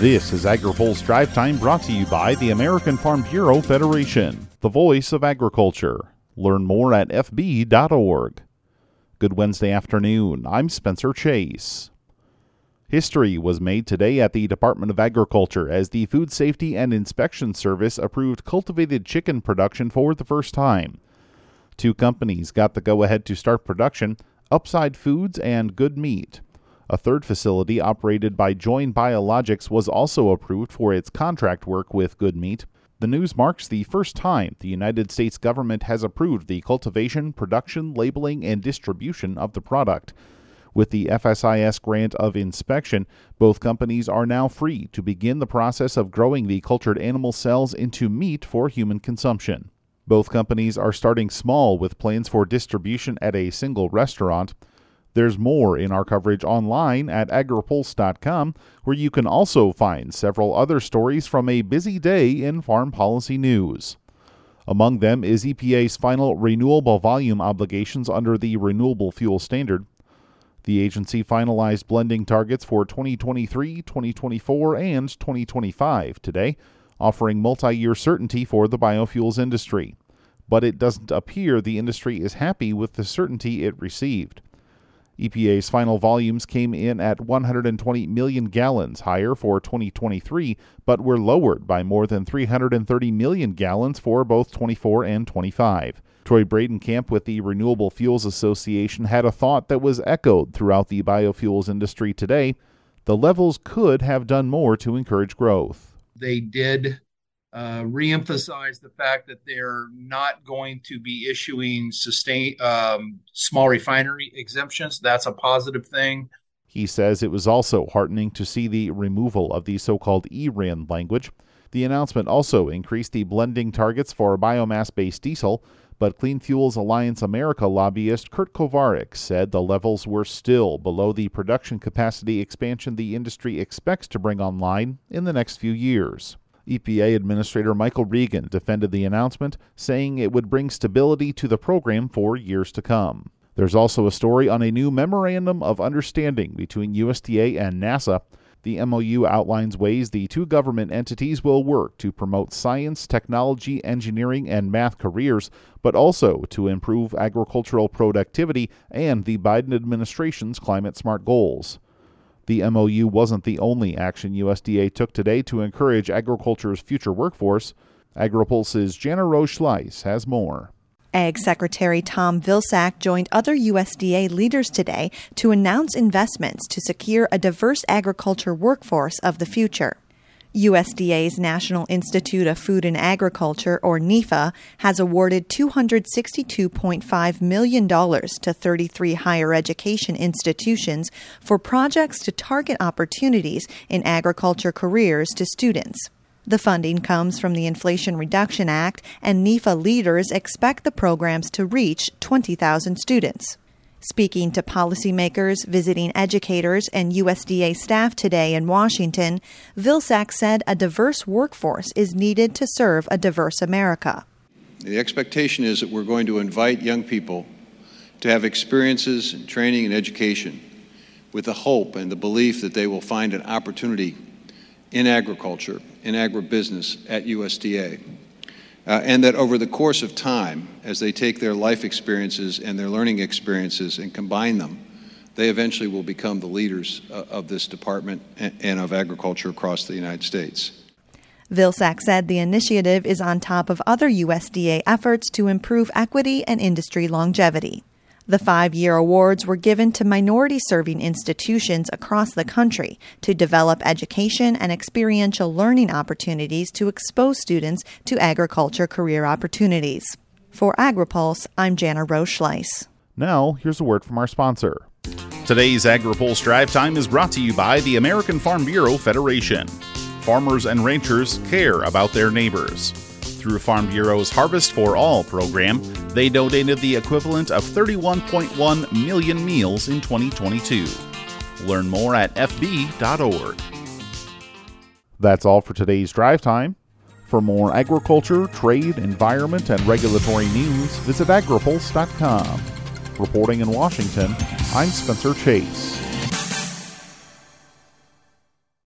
This is AgriPulse Drive Time brought to you by the American Farm Bureau Federation, the voice of agriculture. Learn more at fb.org. Good Wednesday afternoon. I'm Spencer Chase. History was made today at the Department of Agriculture as the Food Safety and Inspection Service approved cultivated chicken production for the first time. Two companies got the go ahead to start production Upside Foods and Good Meat. A third facility operated by JOINN Biologics was also approved for its contract work with Good Meat. The news marks the first time the United States government has approved the cultivation, production, labeling, and distribution of the product. With the FSIS grant of inspection, both companies are now free to begin the process of growing the cultured animal cells into meat for human consumption. Both companies are starting small with plans for distribution at a single restaurant. There's more in our coverage online at agripulse.com, where you can also find several other stories from a busy day in farm policy news. Among them is EPA's final renewable volume obligations under the Renewable Fuel Standard. The agency finalized blending targets for 2023, 2024, and 2025 today, offering multi year certainty for the biofuels industry. But it doesn't appear the industry is happy with the certainty it received. EPA's final volumes came in at 120 million gallons higher for 2023, but were lowered by more than 330 million gallons for both 24 and 25. Troy Bredenkamp with the Renewable Fuels Association had a thought that was echoed throughout the biofuels industry today. The levels could have done more to encourage growth. They did uh, reemphasize the fact that they're not going to be issuing sustain um, small refinery exemptions. That's a positive thing. He says it was also heartening to see the removal of the so called ERIN language. The announcement also increased the blending targets for biomass based diesel, but Clean Fuels Alliance America lobbyist Kurt Kovarik said the levels were still below the production capacity expansion the industry expects to bring online in the next few years. EPA Administrator Michael Regan defended the announcement, saying it would bring stability to the program for years to come. There's also a story on a new memorandum of understanding between USDA and NASA. The MOU outlines ways the two government entities will work to promote science, technology, engineering, and math careers, but also to improve agricultural productivity and the Biden administration's climate smart goals. The MOU wasn't the only action USDA took today to encourage agriculture's future workforce. AgriPulse's Jana Rose has more. Ag Secretary Tom Vilsack joined other USDA leaders today to announce investments to secure a diverse agriculture workforce of the future. USDA's National Institute of Food and Agriculture, or NIFA, has awarded $262.5 million to 33 higher education institutions for projects to target opportunities in agriculture careers to students. The funding comes from the Inflation Reduction Act, and NIFA leaders expect the programs to reach 20,000 students. Speaking to policymakers, visiting educators, and USDA staff today in Washington, Vilsack said a diverse workforce is needed to serve a diverse America. The expectation is that we're going to invite young people to have experiences, training, and education with the hope and the belief that they will find an opportunity in agriculture, in agribusiness at USDA. Uh, and that over the course of time, as they take their life experiences and their learning experiences and combine them, they eventually will become the leaders uh, of this department and, and of agriculture across the United States. Vilsack said the initiative is on top of other USDA efforts to improve equity and industry longevity. The five year awards were given to minority serving institutions across the country to develop education and experiential learning opportunities to expose students to agriculture career opportunities. For AgriPulse, I'm Jana Rose Schleiss. Now, here's a word from our sponsor. Today's AgriPulse Drive Time is brought to you by the American Farm Bureau Federation. Farmers and ranchers care about their neighbors. Through Farm Bureau's Harvest for All program, they donated the equivalent of 31.1 million meals in 2022. Learn more at fb.org. That's all for today's drive time. For more agriculture, trade, environment, and regulatory news, visit agripulse.com. Reporting in Washington, I'm Spencer Chase.